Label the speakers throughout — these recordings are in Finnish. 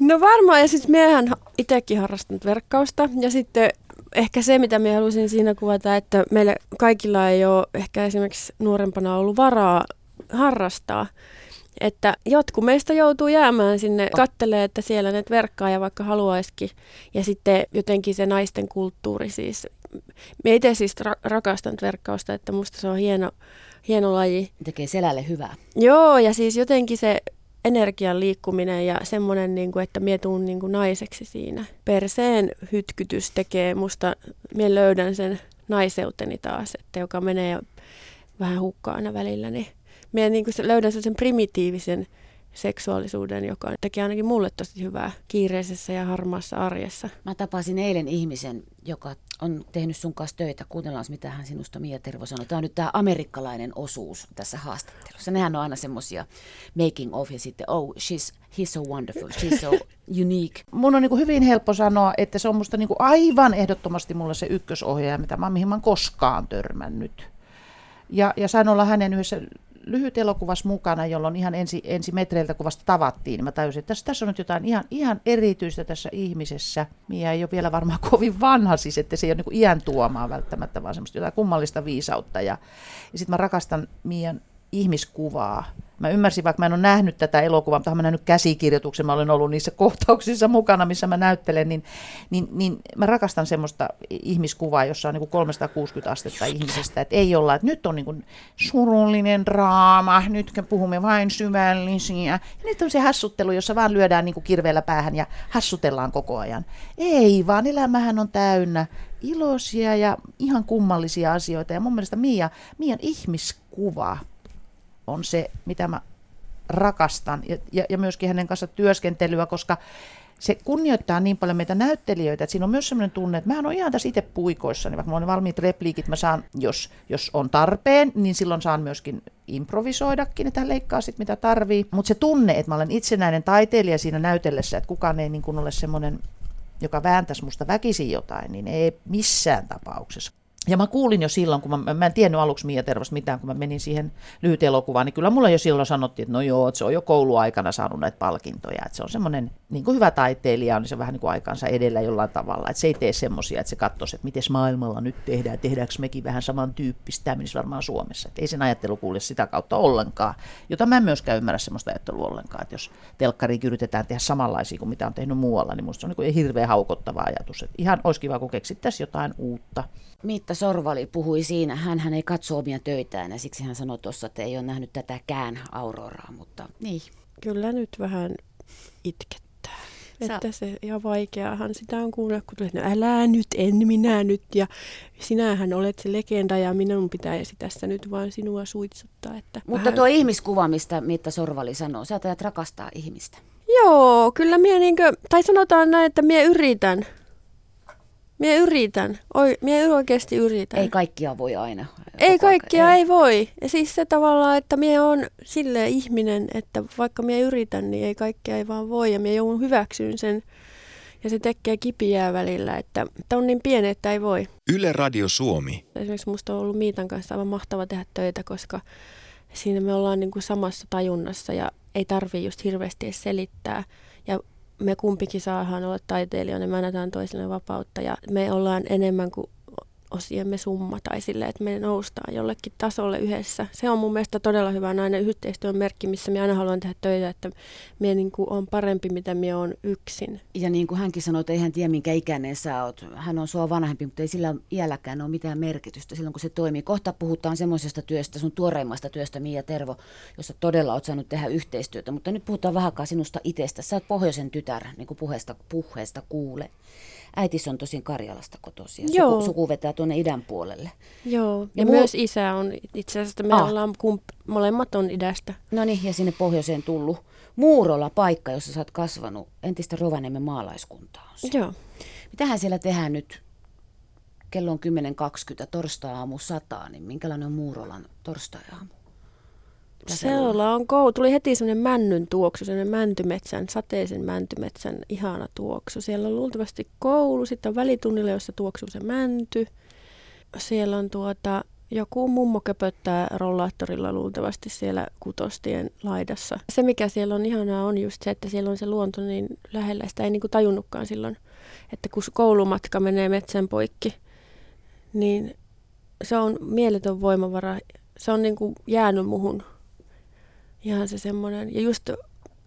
Speaker 1: No varmaan, ja siis miehän itsekin harrastanut verkkausta, ja sitten ehkä se, mitä minä halusin siinä kuvata, että meillä kaikilla ei ole ehkä esimerkiksi nuorempana ollut varaa harrastaa. Että jotkut meistä joutuu jäämään sinne, kattelee, että siellä ne verkkaa ja vaikka haluaisikin. Ja sitten jotenkin se naisten kulttuuri siis. Me itse siis ra- rakastan verkkausta, että musta se on hieno, hieno laji.
Speaker 2: Tekee selälle hyvää.
Speaker 1: Joo, ja siis jotenkin se energian liikkuminen ja semmoinen, niin kuin, että mie tuun niin kuin naiseksi siinä. Perseen hytkytys tekee musta, mie löydän sen naiseuteni taas, että joka menee vähän hukkaan aina välillä, niin mie niin kuin löydän sen primitiivisen seksuaalisuuden, joka tekee ainakin mulle tosi hyvää kiireisessä ja harmaassa arjessa.
Speaker 2: Mä tapasin eilen ihmisen, joka on tehnyt sun kanssa töitä. Kuunnellaan, mitä hän sinusta Mia Tervo sanoi. Tämä on nyt tämä amerikkalainen osuus tässä haastattelussa. Nehän on aina semmoisia making of ja sitten, oh, she's, he's so wonderful, she's so unique.
Speaker 3: Mun on niin kuin hyvin helppo sanoa, että se on musta niin kuin aivan ehdottomasti mulle se ykkösohjaaja, mitä mä, mihin mä oon koskaan törmännyt. Ja, ja sain olla hänen yhdessä lyhyt elokuvassa mukana, jolloin ihan ensi, ensi metreiltä kun vasta tavattiin, niin mä tajusin, että tässä, tässä on nyt jotain ihan, ihan erityistä tässä ihmisessä. Mia ei ole vielä varmaan kovin vanha, siis että se ei ole niin iän tuomaa välttämättä, vaan semmoista jotain kummallista viisautta. Ja, ja sitten mä rakastan Mian ihmiskuvaa. Mä ymmärsin, vaikka mä en ole nähnyt tätä elokuvaa, mutta mä nähnyt käsikirjoituksen, mä olen ollut niissä kohtauksissa mukana, missä mä näyttelen, niin, niin, niin mä rakastan semmoista ihmiskuvaa, jossa on niin kuin 360 astetta ihmisestä, että ei olla, että nyt on niin kuin surullinen draama, nyt puhumme vain syvällisiä. Ja nyt on se hassuttelu, jossa vaan lyödään niin kuin kirveellä päähän ja hassutellaan koko ajan. Ei, vaan elämähän on täynnä iloisia ja ihan kummallisia asioita. Ja mun mielestä Mia, Mian ihmiskuva on se, mitä mä rakastan ja, ja, ja myöskin hänen kanssa työskentelyä, koska se kunnioittaa niin paljon meitä näyttelijöitä, että siinä on myös sellainen tunne, että mä on ihan tässä itse puikoissa, niin vaikka mulla on valmiit repliikit, mä saan, jos, jos on tarpeen, niin silloin saan myöskin improvisoidakin, että hän leikkaa sit mitä tarvii. Mutta se tunne, että mä olen itsenäinen taiteilija siinä näytellessä, että kukaan ei niin kuin ole semmoinen joka vääntäisi musta väkisin jotain, niin ei missään tapauksessa. Ja mä kuulin jo silloin, kun mä, mä en tiennyt aluksi Mia Tervosta mitään, kun mä menin siihen lyhyt elokuvaan, niin kyllä mulla jo silloin sanottiin, että no joo, että se on jo kouluaikana saanut näitä palkintoja, että se on semmoinen niin kuin hyvä taiteilija, niin se on vähän niin kuin aikansa edellä jollain tavalla, että se ei tee semmoisia, että se katsoisi, että miten maailmalla nyt tehdään, tehdäänkö mekin vähän samantyyppistä, tämä menisi varmaan Suomessa, että ei sen ajattelu kuule sitä kautta ollenkaan, jota mä en myöskään ymmärrä semmoista ajattelua ollenkaan, että jos telkkari yritetään tehdä samanlaisia kuin mitä on tehnyt muualla, niin musta se on niin hirveän haukottava ajatus, että ihan olisi kiva, kun keksittäisiin jotain uutta.
Speaker 2: Miitta Sorvali puhui siinä, hän ei katso omia töitään ja siksi hän sanoi tuossa, että ei ole nähnyt tätäkään Auroraa, mutta niin.
Speaker 1: Kyllä nyt vähän itkettää. Sä... Että se ihan vaikeahan sitä on kuunnella, kun tulee, no älä nyt, en minä nyt. Ja sinähän olet se legenda ja minun pitäisi tässä nyt vaan sinua suitsuttaa. Että
Speaker 2: Mutta vähän... tuo ihmiskuva, mistä Mitta Sorvali sanoo, sä ajat rakastaa ihmistä.
Speaker 1: Joo, kyllä minä niinkö, tai sanotaan näin, että minä yritän Mie yritän. Oi, mie oikeasti yritän.
Speaker 2: Ei kaikkia voi aina.
Speaker 1: Ei kaikkia ei. ei voi. Ja siis se tavallaan, että mie on sille ihminen, että vaikka mie yritän, niin ei kaikkea ei vaan voi. Ja mie joudun hyväksyyn sen. Ja se tekee kipiää välillä, että, että on niin pieni, että ei voi.
Speaker 4: Yle Radio Suomi.
Speaker 1: Esimerkiksi musta on ollut Miitan kanssa aivan mahtava tehdä töitä, koska siinä me ollaan niin kuin samassa tajunnassa ja ei tarvii just hirveästi edes selittää. Me kumpikin saadaan olla taiteilijoina, me annetaan toisille vapautta. Ja me ollaan enemmän kuin osiemme summa tai sille, että me noustaan jollekin tasolle yhdessä. Se on mun mielestä todella hyvä nainen yhteistyön merkki, missä minä aina haluan tehdä töitä, että minä niin kuin on parempi, mitä minä on yksin.
Speaker 2: Ja niin kuin hänkin sanoi, että ei hän tiedä, minkä ikäinen sä oot. Hän on sua vanhempi, mutta ei sillä iälläkään ole mitään merkitystä silloin, kun se toimii. Kohta puhutaan semmoisesta työstä, sun tuoreimmasta työstä, Mia Tervo, jossa todella oot saanut tehdä yhteistyötä. Mutta nyt puhutaan vähän sinusta itsestä. Sä oot pohjoisen tytär, niin kuin puheesta, puheesta kuule äitis on tosin Karjalasta kotoisin ja suku, suku vetää tuonne idän puolelle.
Speaker 1: Joo, ja, ja muu... myös isä on itse asiassa, me ah. ollaan kump... molemmat on idästä.
Speaker 2: No niin, ja sinne pohjoiseen tullut. Muurolla paikka, jossa sä oot kasvanut, entistä Rovaniemen maalaiskuntaa on se.
Speaker 1: Joo.
Speaker 2: Mitähän siellä tehdään nyt? Kello on 10.20, torstai-aamu sataa, niin minkälainen on Muurolan torstai-aamu?
Speaker 1: Seola on kou. Tuli heti semmoinen männyn tuoksu, semmoinen mäntymetsän, sateisen mäntymetsän ihana tuoksu. Siellä on luultavasti koulu, sitten on välitunnilla, jossa tuoksuu se mänty. Siellä on tuota, joku mummo köpöttää rollaattorilla luultavasti siellä kutostien laidassa. Se mikä siellä on ihanaa on just se, että siellä on se luonto niin lähellä. Sitä ei niin kuin tajunnutkaan silloin, että kun koulumatka menee metsän poikki, niin se on mieletön voimavara. Se on niin kuin jäänyt muhun. Ihan se semmoinen. Ja just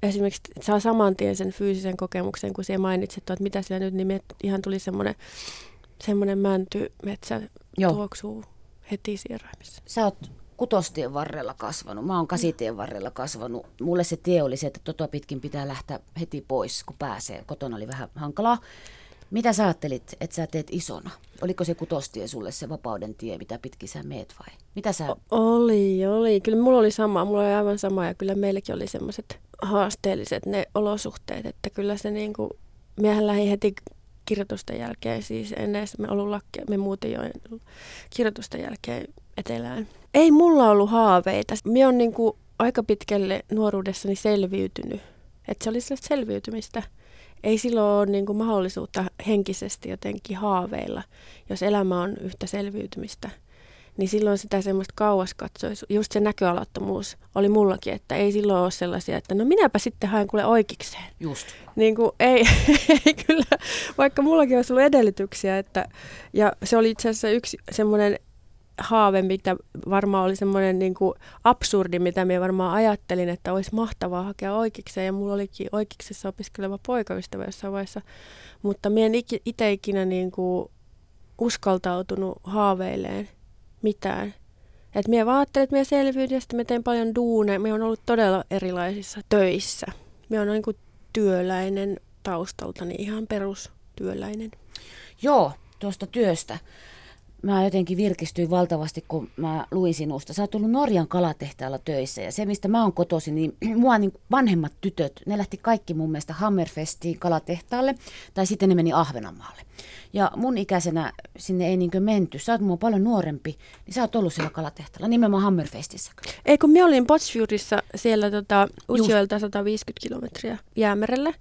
Speaker 1: esimerkiksi saa saman tien sen fyysisen kokemuksen, kun siellä mainitsit, että mitä siellä nyt, niin ihan tuli semmoinen, semmoinen mänty metsä tuoksuu heti sieraimissa.
Speaker 2: Sä oot kutostien varrella kasvanut, mä oon kasitien varrella kasvanut. Mulle se tie oli se, että tota pitkin pitää lähteä heti pois, kun pääsee. Kotona oli vähän hankalaa. Mitä sä ajattelit, että sä teet isona? Oliko se kutostie sulle se vapauden tie, mitä pitkin sä meet vai? Mitä sä...
Speaker 1: Oli, oli. Kyllä mulla oli sama, mulla oli aivan sama ja kyllä meilläkin oli semmoiset haasteelliset ne olosuhteet, että kyllä se niinku, miehän lähi heti kirjoitusten jälkeen, siis ennen me ollut lakkia, me muuten jo kirjoitusten jälkeen etelään. Ei mulla ollut haaveita. Mä oon niinku aika pitkälle nuoruudessani selviytynyt. Että se oli sellaista selviytymistä. Ei silloin ole niinku mahdollisuutta henkisesti jotenkin haaveilla, jos elämä on yhtä selviytymistä niin silloin sitä semmoista kauas katsois, just se näköalattomuus oli mullakin, että ei silloin ole sellaisia, että no minäpä sitten haen kuule oikeikseen.
Speaker 2: Just.
Speaker 1: Niin kuin, ei, ei kyllä, vaikka mullakin olisi ollut edellytyksiä, että, ja se oli itse asiassa yksi semmoinen haave, mitä varmaan oli semmoinen niin kuin absurdi, mitä minä varmaan ajattelin, että olisi mahtavaa hakea oikeikseen, ja mulla olikin oikeiksessa opiskeleva poikaystävä jossain vaiheessa, mutta minä en itse ikinä niin kuin uskaltautunut haaveileen mitään. Et minä vaan ajattelin, että minä selviydin ja sitten minä teen paljon duuneja. Minä olen ollut todella erilaisissa töissä. Minä olen niin työläinen taustaltani, ihan perustyöläinen.
Speaker 2: Joo, tuosta työstä mä jotenkin virkistyin valtavasti, kun mä luin sinusta. Sä oot ollut Norjan kalatehtaalla töissä ja se, mistä mä oon kotoisin, niin mua niin vanhemmat tytöt, ne lähti kaikki mun mielestä Hammerfestiin kalatehtaalle tai sitten ne meni Ahvenanmaalle. Ja mun ikäisenä sinne ei niinkö menty. Sä oot mua paljon nuorempi, niin sä oot ollut siellä kalatehtaalla, nimenomaan Hammerfestissä.
Speaker 1: Ei kun mä olin Botsfjordissa siellä tota, Utsjoelta 150 kilometriä jäämerellä.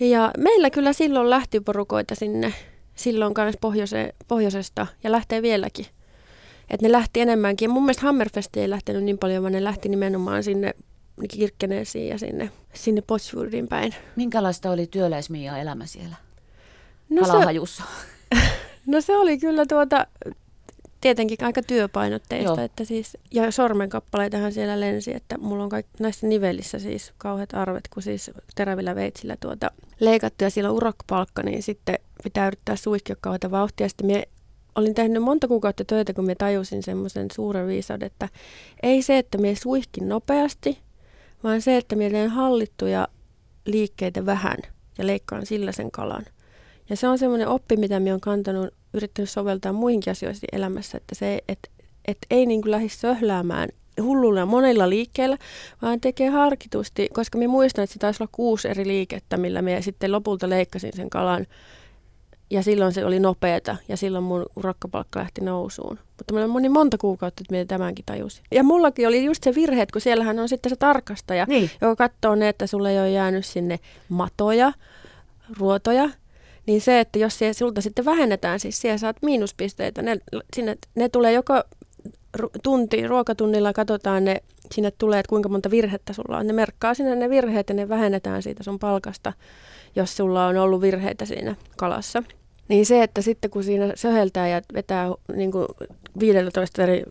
Speaker 1: Ja meillä kyllä silloin lähti porukoita sinne silloin myös pohjoise, pohjoisesta ja lähtee vieläkin. että ne lähti enemmänkin. Mun mielestä Hammerfest ei lähtenyt niin paljon, vaan ne lähti nimenomaan sinne Kirkkeneesiin ja sinne, sinne Potsfordin päin.
Speaker 2: Minkälaista oli työläismiia elämä siellä? No Se,
Speaker 1: no se oli kyllä tuota, tietenkin aika työpainotteista, Joo. että siis, ja sormenkappaleitahan siellä lensi, että mulla on kaikki, näissä nivelissä siis kauheat arvet, kun siis terävillä veitsillä tuota leikattu ja siellä on urakpalkka, niin sitten pitää yrittää suihkia kauheita vauhtia. Sitten mie olin tehnyt monta kuukautta töitä, kun me tajusin semmoisen suuren viisauden, että ei se, että mie suihkin nopeasti, vaan se, että mie teen hallittuja liikkeitä vähän ja leikkaan sillä sen kalan. Ja se on semmoinen oppi, mitä minä olen kantanut, yrittänyt soveltaa muihinkin asioihin elämässä, että se, että et ei niin kuin lähde söhläämään hullulla monilla liikkeillä, vaan tekee harkitusti, koska minä muistan, että se taisi olla kuusi eri liikettä, millä minä sitten lopulta leikkasin sen kalan. Ja silloin se oli nopeeta ja silloin mun urakkapalkka lähti nousuun. Mutta meillä moni monta kuukautta, että minä tämänkin tajusin. Ja mullakin oli just se virhe, että kun siellähän on sitten se tarkastaja, niin. joka katsoo ne, että sulle ei ole jäänyt sinne matoja, ruotoja, niin se, että jos siellä, sulta sitten vähennetään, siis siellä saat miinuspisteitä, ne, sinne, ne tulee joko tunti, ruokatunnilla katsotaan ne, sinne tulee, että kuinka monta virhettä sulla on. Ne merkkaa sinne ne virheet ja ne vähennetään siitä sun palkasta, jos sulla on ollut virheitä siinä kalassa. Niin se, että sitten kun siinä söheltää ja vetää niin kuin 15 eri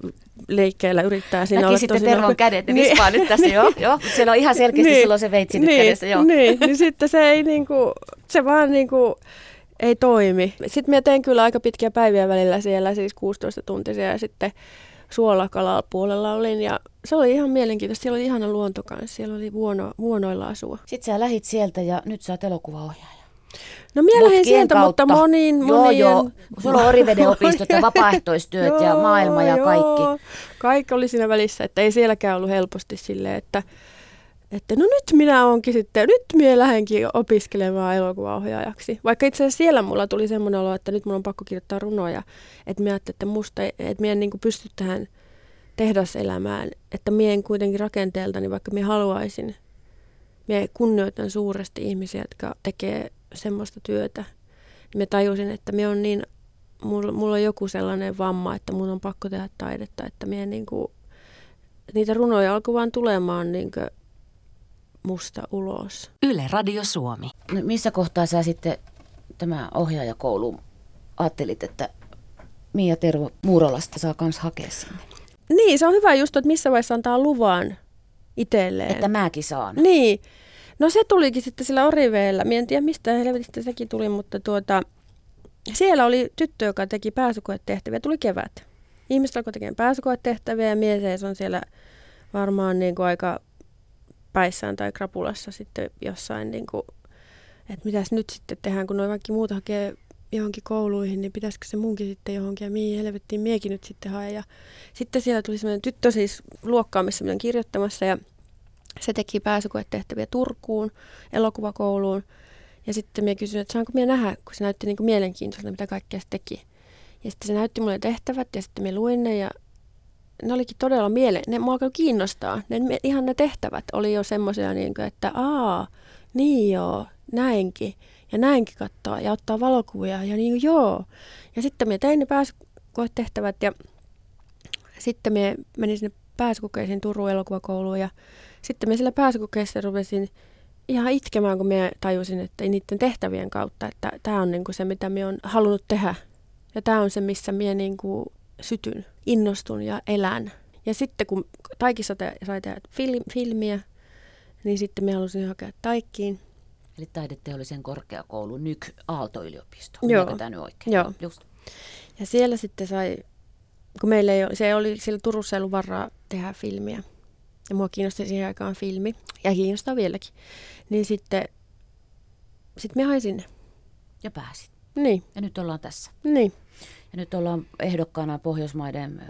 Speaker 1: leikkeellä yrittää siinä
Speaker 2: Näki olla sitten Tervon no... kädet, niin, vispaa nyt tässä, joo, joo. Siellä on ihan selkeästi niin, silloin se veitsi niin, kädessä, joo.
Speaker 1: Niin, niin sitten se ei niinku, se vaan niinku, ei toimi. Sitten mä teen kyllä aika pitkiä päiviä välillä siellä, siis 16 tuntisia ja sitten suolakalalla puolella olin ja se oli ihan mielenkiintoista. Siellä oli ihana luonto kanssa, siellä oli vuono, vuonoilla asua.
Speaker 2: Sitten sä lähit sieltä ja nyt sä oot elokuvaohjaaja.
Speaker 1: No minä lähdin sieltä, kautta. mutta monin, monien...
Speaker 2: Joo, joo. Sulla on Oriveden opistot ja vapaaehtoistyöt ja maailma ja kaikki.
Speaker 1: Kaikki oli siinä välissä, että ei sielläkään ollut helposti silleen, että että no nyt minä onkin sitten, nyt minä lähdenkin opiskelemaan elokuvaohjaajaksi. Vaikka itse asiassa siellä mulla tuli semmoinen olo, että nyt mun on pakko kirjoittaa runoja. Että minä ajattelin, että, musta, että minä en niin pysty tähän tehdaselämään. Että minä en kuitenkin rakenteeltani, vaikka minä haluaisin. Minä kunnioitan suuresti ihmisiä, jotka tekee semmoista työtä. Minä tajusin, että minä on niin mulla, mulla on joku sellainen vamma, että mun on pakko tehdä taidetta, että mie niin kuin, niitä runoja alkoi vaan tulemaan niin kuin musta ulos.
Speaker 4: Yle Radio Suomi.
Speaker 2: No, missä kohtaa sä sitten tämä ohjaajakoulu ajattelit, että Mia Tervo Muurolasta saa kans hakea sinne?
Speaker 1: Niin, se on hyvä just, että missä vaiheessa antaa luvan itselleen.
Speaker 2: Että mäkin saan.
Speaker 1: Niin. No se tulikin sitten sillä Oriveellä. Mie en tiedä mistä helvetistä sekin tuli, mutta tuota, siellä oli tyttö, joka teki pääsykoetehtäviä. Tuli kevät. Ihmiset alkoi tekemään pääsykoetehtäviä ja mies on siellä varmaan niin kuin aika päissään tai krapulassa sitten jossain, niin kuin, että mitäs nyt sitten tehdään, kun noin vaikka muuta hakee johonkin kouluihin, niin pitäisikö se munkin sitten johonkin ja mihin helvettiin miekin nyt sitten hae. Ja sitten siellä tuli semmoinen tyttö siis luokkaan, missä minä kirjoittamassa ja se teki pääsykoetehtäviä Turkuun, elokuvakouluun. Ja sitten minä kysyin, että saanko minä nähdä, kun se näytti niin kuin mielenkiintoiselta, mitä kaikkea se teki. Ja sitten se näytti mulle tehtävät ja sitten minä luin ne ja ne olikin todella miele... Ne mua kiinnostaa. Ne, ihan ne tehtävät oli jo semmoisia, niin että aa, niin joo, näinkin. Ja näinkin katsoa ja ottaa valokuvia ja niin joo. Ja sitten me tein ne pääsykoetehtävät ja sitten me menin sinne pääsykokeisiin Turun elokuvakouluun ja sitten me sillä pääsykokeessa rupesin ihan itkemään, kun me tajusin, että niiden tehtävien kautta, että tämä on niinku se, mitä me on halunnut tehdä. Ja tämä on se, missä minä niinku sytyn, innostun ja elän. Ja sitten kun Taikissa te, sai tehdä film, filmiä, niin sitten minä halusin hakea Taikkiin.
Speaker 2: Eli taideteollisen korkeakoulu, NYK Aalto-yliopisto.
Speaker 1: Joo.
Speaker 2: nyt oikein?
Speaker 1: Joo.
Speaker 2: Just.
Speaker 1: Ja siellä sitten sai, kun meillä ei se oli siellä Turussa ei ollut varaa tehdä filmiä. Ja mua kiinnosti siihen aikaan filmi, ja kiinnostaa vieläkin. Niin sitten, sitten me hain sinne.
Speaker 2: Ja pääsit.
Speaker 1: Niin,
Speaker 2: Ja nyt ollaan tässä.
Speaker 1: niin.
Speaker 2: Ja nyt ollaan ehdokkaana Pohjoismaiden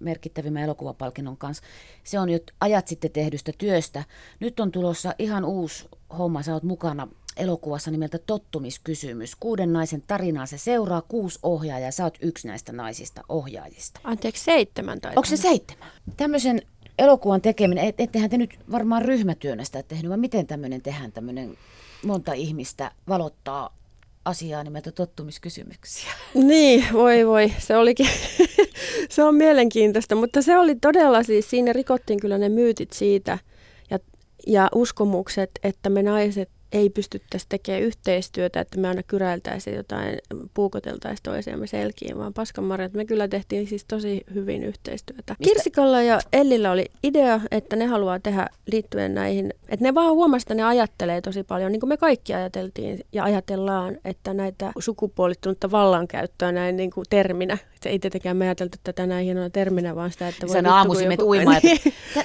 Speaker 2: merkittävimmän elokuvapalkinnon kanssa. Se on jo ajat sitten tehdystä työstä. Nyt on tulossa ihan uusi homma. Sä oot mukana elokuvassa nimeltä Tottumiskysymys. Kuuden naisen tarinaa se seuraa, kuusi ohjaajaa. Sä oot yksi näistä naisista ohjaajista.
Speaker 1: Anteeksi, seitsemän tai
Speaker 2: Onko se seitsemän? Tämmöisen elokuvan tekeminen, et, ettehän te nyt varmaan ryhmätyönä sitä tehnyt, vaan miten tämmöinen tehdään, tämmöinen monta ihmistä valottaa asiaa nimeltä tottumiskysymyksiä?
Speaker 1: Niin, voi voi, se olikin, se on mielenkiintoista, mutta se oli todella siis, siinä rikottiin kyllä ne myytit siitä ja, ja uskomukset, että me naiset ei pystyttäisi tekemään yhteistyötä, että me aina kyräiltäisiin jotain, puukoteltaisiin toisiamme selkiin, vaan paskanmarjat me kyllä tehtiin siis tosi hyvin yhteistyötä.
Speaker 2: Mistä?
Speaker 1: Kirsikalla ja Ellillä oli idea, että ne haluaa tehdä liittyen näihin, että ne vaan huomasivat, että ne ajattelee tosi paljon, niin kuin me kaikki ajateltiin ja ajatellaan, että näitä sukupuolittunutta vallankäyttöä näin niin kuin terminä, se ei tietenkään me ajateltu tätä näin hienona terminä, vaan sitä, että voi kun
Speaker 2: aamuisin
Speaker 1: joku-
Speaker 2: uimaan.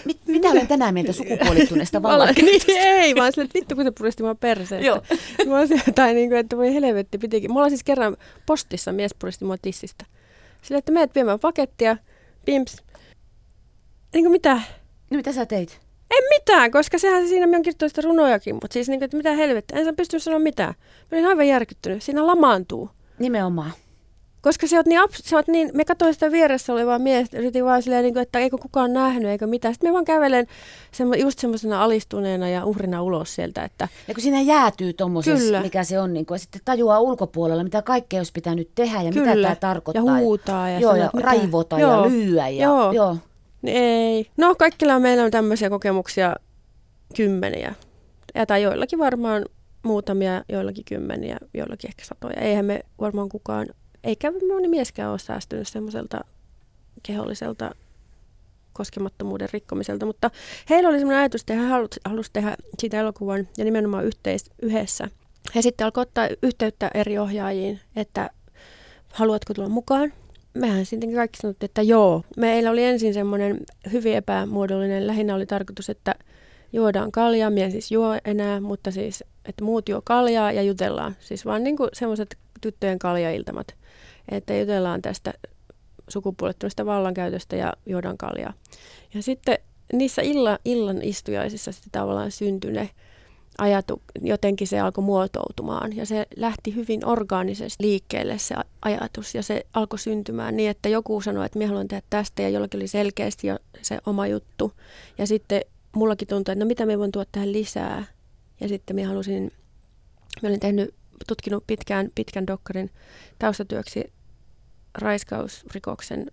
Speaker 1: Niin.
Speaker 2: Mitä olen tänään mieltä sukupuolittuneesta
Speaker 1: Vallan,
Speaker 2: vallan?
Speaker 1: niin, ei, vaan sille, että vittu kun se puristi mua perseestä.
Speaker 2: Joo.
Speaker 1: Mä olisin, tai niin kuin, että voi helvetti pitikin. Mulla siis kerran postissa mies puristi mua tissistä. Sille, että meet viemään pakettia, pimps. Niin kuin mitä?
Speaker 2: No mitä sä teit?
Speaker 1: En mitään, koska sehän siinä me on kirjoittanut sitä runojakin, mutta siis niin kuin, että mitä helvettiä, en sä pystynyt sanoa mitään. Mä olin aivan järkyttynyt, siinä lamaantuu.
Speaker 2: Nimenomaan.
Speaker 1: Koska sä oot niin, abs- sä oot niin me katsoin sitä vieressä olevaa miestä, yritin vaan silleen, niin kuin, että eikö kukaan nähnyt eikä mitään. Sitten me vaan kävelen semmo, just semmoisena alistuneena ja uhrina ulos sieltä, että
Speaker 2: Ja kun siinä jäätyy tuommoisessa, mikä se on, niin kun, ja sitten tajuaa ulkopuolella, mitä kaikkea olisi pitänyt tehdä ja mitä
Speaker 1: Kyllä.
Speaker 2: tämä tarkoittaa.
Speaker 1: Ja huutaa ja
Speaker 2: joo, ja
Speaker 1: mitä-
Speaker 2: raivota
Speaker 1: Joo.
Speaker 2: ja lyyä. Ja,
Speaker 1: Joo.
Speaker 2: joo.
Speaker 1: Niin Ei. No kaikilla meillä on tämmöisiä kokemuksia kymmeniä. Ja tai joillakin varmaan muutamia, joillakin kymmeniä, joillakin ehkä satoja. Eihän me varmaan kukaan, eikä moni mieskään ole säästynyt semmoiselta keholliselta koskemattomuuden rikkomiselta, mutta heillä oli semmoinen ajatus, että he halusi, halusi tehdä siitä elokuvan ja nimenomaan yhteis, yhdessä. He sitten alkoi ottaa yhteyttä eri ohjaajiin, että haluatko tulla mukaan. Mehän sitten kaikki sanottiin, että joo. Meillä oli ensin semmoinen hyvin epämuodollinen, lähinnä oli tarkoitus, että juodaan kaljaa. Mie en siis juo enää, mutta siis, että muut juo kaljaa ja jutellaan. Siis vaan niin semmoiset tyttöjen kaljailtamat, että jutellaan tästä sukupuolittuneesta vallankäytöstä ja juodaan kaljaa. Ja sitten niissä illa, illan istujaisissa sitten tavallaan syntyi ne ajatu, jotenkin se alkoi muotoutumaan. Ja se lähti hyvin orgaanisesti liikkeelle se ajatus. Ja se alkoi syntymään niin, että joku sanoi, että minä haluan tehdä tästä ja jollakin oli selkeästi jo se oma juttu. Ja sitten mullakin tuntui, että no mitä me voin tuoda tähän lisää? Ja sitten minä halusin, minä olin tehnyt, tutkinut pitkään, pitkän dokkarin taustatyöksi raiskausrikoksen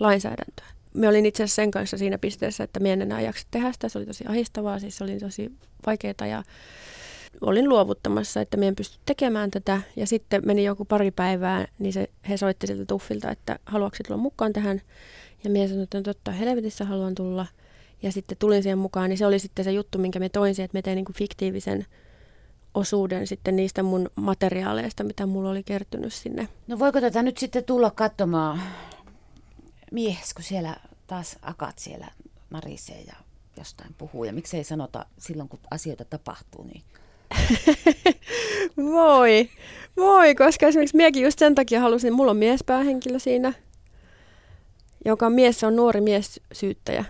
Speaker 1: lainsäädäntöä. Me olin itse asiassa sen kanssa siinä pisteessä, että minä en enää jaksa tehdä sitä. Se oli tosi ahistavaa, siis se oli tosi vaikeaa ja olin luovuttamassa, että minä en pysty tekemään tätä. Ja sitten meni joku pari päivää, niin se, he soitti siltä tuffilta, että haluatko tulla mukaan tähän. Ja minä sanoin, että no totta helvetissä haluan tulla. Ja sitten tulin siihen mukaan, niin se oli sitten se juttu, minkä me toin siihen, että me tein niin fiktiivisen osuuden sitten niistä mun materiaaleista, mitä mulla oli kertynyt sinne.
Speaker 2: No voiko tätä nyt sitten tulla katsomaan mies, kun siellä taas akat siellä narisee ja jostain puhuu. Ja miksei sanota silloin, kun asioita tapahtuu, niin
Speaker 1: voi, voi, koska esimerkiksi miekin just sen takia halusin, mulla on miespäähenkilö siinä, joka on mies, on nuori mies syyttäjä,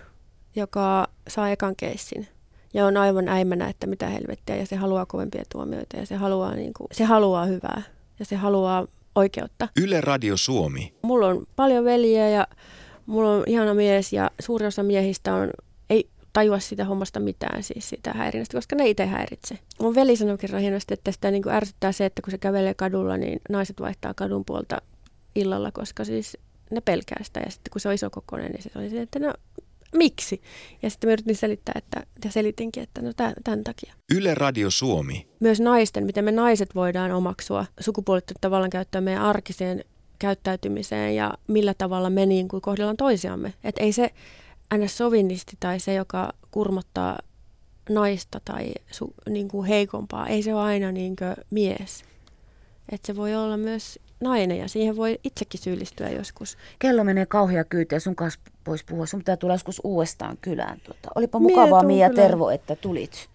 Speaker 1: joka saa ekan keissin ja on aivan äimänä, että mitä helvettiä ja se haluaa kovempia tuomioita ja se haluaa, niin kuin, se haluaa hyvää ja se haluaa oikeutta.
Speaker 4: Yle Radio Suomi.
Speaker 1: Mulla on paljon veljiä ja mulla on ihana mies ja suuri osa miehistä on, ei tajua sitä hommasta mitään, siis sitä häirinnästä, koska ne itse häiritse. Mun veli sanoi kerran hienosti, että sitä niin kuin ärsyttää se, että kun se kävelee kadulla, niin naiset vaihtaa kadun puolta illalla, koska siis ne pelkää sitä. Ja sitten kun se on isokokoinen, niin se oli se, että no miksi? Ja sitten mä yritin selittää, että, ja selitinkin, että no tämän takia.
Speaker 4: Yle Radio Suomi.
Speaker 1: Myös naisten, miten me naiset voidaan omaksua sukupuolittunutta vallankäyttöä meidän arkiseen käyttäytymiseen ja millä tavalla me niin kuin kohdellaan toisiamme. Että ei se aina sovinisti tai se, joka kurmottaa naista tai su, niin kuin heikompaa, ei se ole aina niin kuin mies. Että se voi olla myös nainen ja siihen voi itsekin syyllistyä joskus.
Speaker 2: Kello menee kauhea kyytiä sun kanssa pois puhua. Sun pitää tulla joskus uudestaan kylään. Tuota, olipa mukavaa Mia Tervo, että tulit.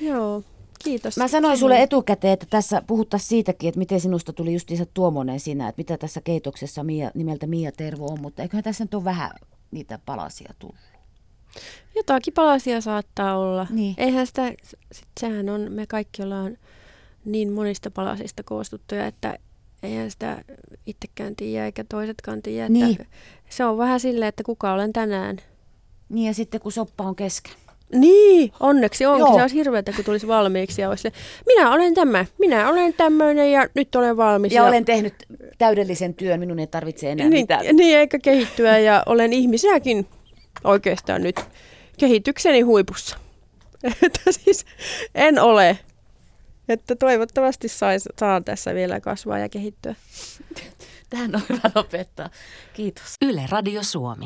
Speaker 1: Joo, kiitos.
Speaker 2: Mä sanoin sulle etukäteen, että tässä puhuttaisiin siitäkin, että miten sinusta tuli justiinsa Tuomonen sinä, että mitä tässä keitoksessa Mia, nimeltä Mia Tervo on, mutta eiköhän tässä nyt ole vähän niitä palasia tullut.
Speaker 1: Jotakin palasia saattaa olla. Niin. Eihän sitä, sit sehän on, me kaikki ollaan niin monista palasista koostuttuja, että eihän sitä itsekään tiedä eikä toisetkaan tiedä. Niin. Se on vähän silleen, että kuka olen tänään.
Speaker 2: Niin ja sitten kun soppa on kesken.
Speaker 1: Niin, onneksi onkin. Joo. Se olisi hirveätä, kun tulisi valmiiksi ja olisi minä olen tämä, minä olen tämmöinen ja nyt olen valmis.
Speaker 2: Ja, ja olen tehnyt täydellisen työn, minun ei tarvitse enää
Speaker 1: niin,
Speaker 2: mitään.
Speaker 1: Niin, eikä kehittyä ja olen ihmisenäkin oikeastaan nyt kehitykseni huipussa. Että siis en ole. Että toivottavasti sais, saan tässä vielä kasvaa ja kehittyä.
Speaker 2: Tähän on hyvä lopettaa. Kiitos.
Speaker 5: Yle Radio Suomi.